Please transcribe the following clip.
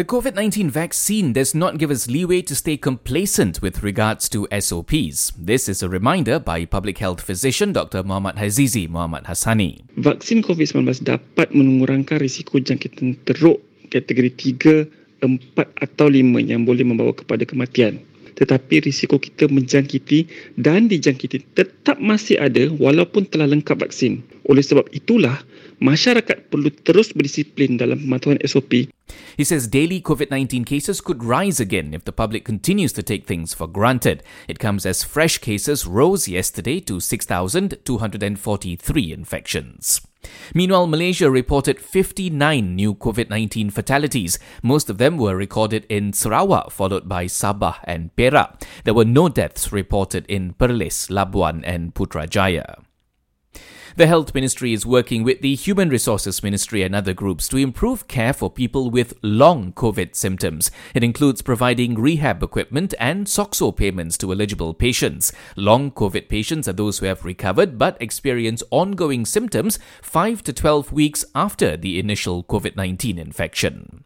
The COVID 19 vaccine does not give us leeway to stay complacent with regards to SOPs. This is a reminder by public health physician Dr. Muhammad Hazizi Muhammad Hassani. Vaksin COVID-19 dapat mengurangkan risiko jangkitan teruk kategori 3, 4 atau 5 yang boleh membawa kepada kematian. Tetapi risiko kita menjangkiti dan dijangkiti tetap masih ada walaupun telah lengkap vaksin. Oleh sebab itulah, masyarakat perlu terus berdisiplin dalam pematuhan SOP He says daily COVID 19 cases could rise again if the public continues to take things for granted. It comes as fresh cases rose yesterday to 6,243 infections. Meanwhile, Malaysia reported 59 new COVID 19 fatalities. Most of them were recorded in Sarawak, followed by Sabah and Perak. There were no deaths reported in Perlis, Labuan, and Putrajaya. The Health Ministry is working with the Human Resources Ministry and other groups to improve care for people with long COVID symptoms. It includes providing rehab equipment and SOCSO payments to eligible patients. Long COVID patients are those who have recovered but experience ongoing symptoms 5 to 12 weeks after the initial COVID 19 infection.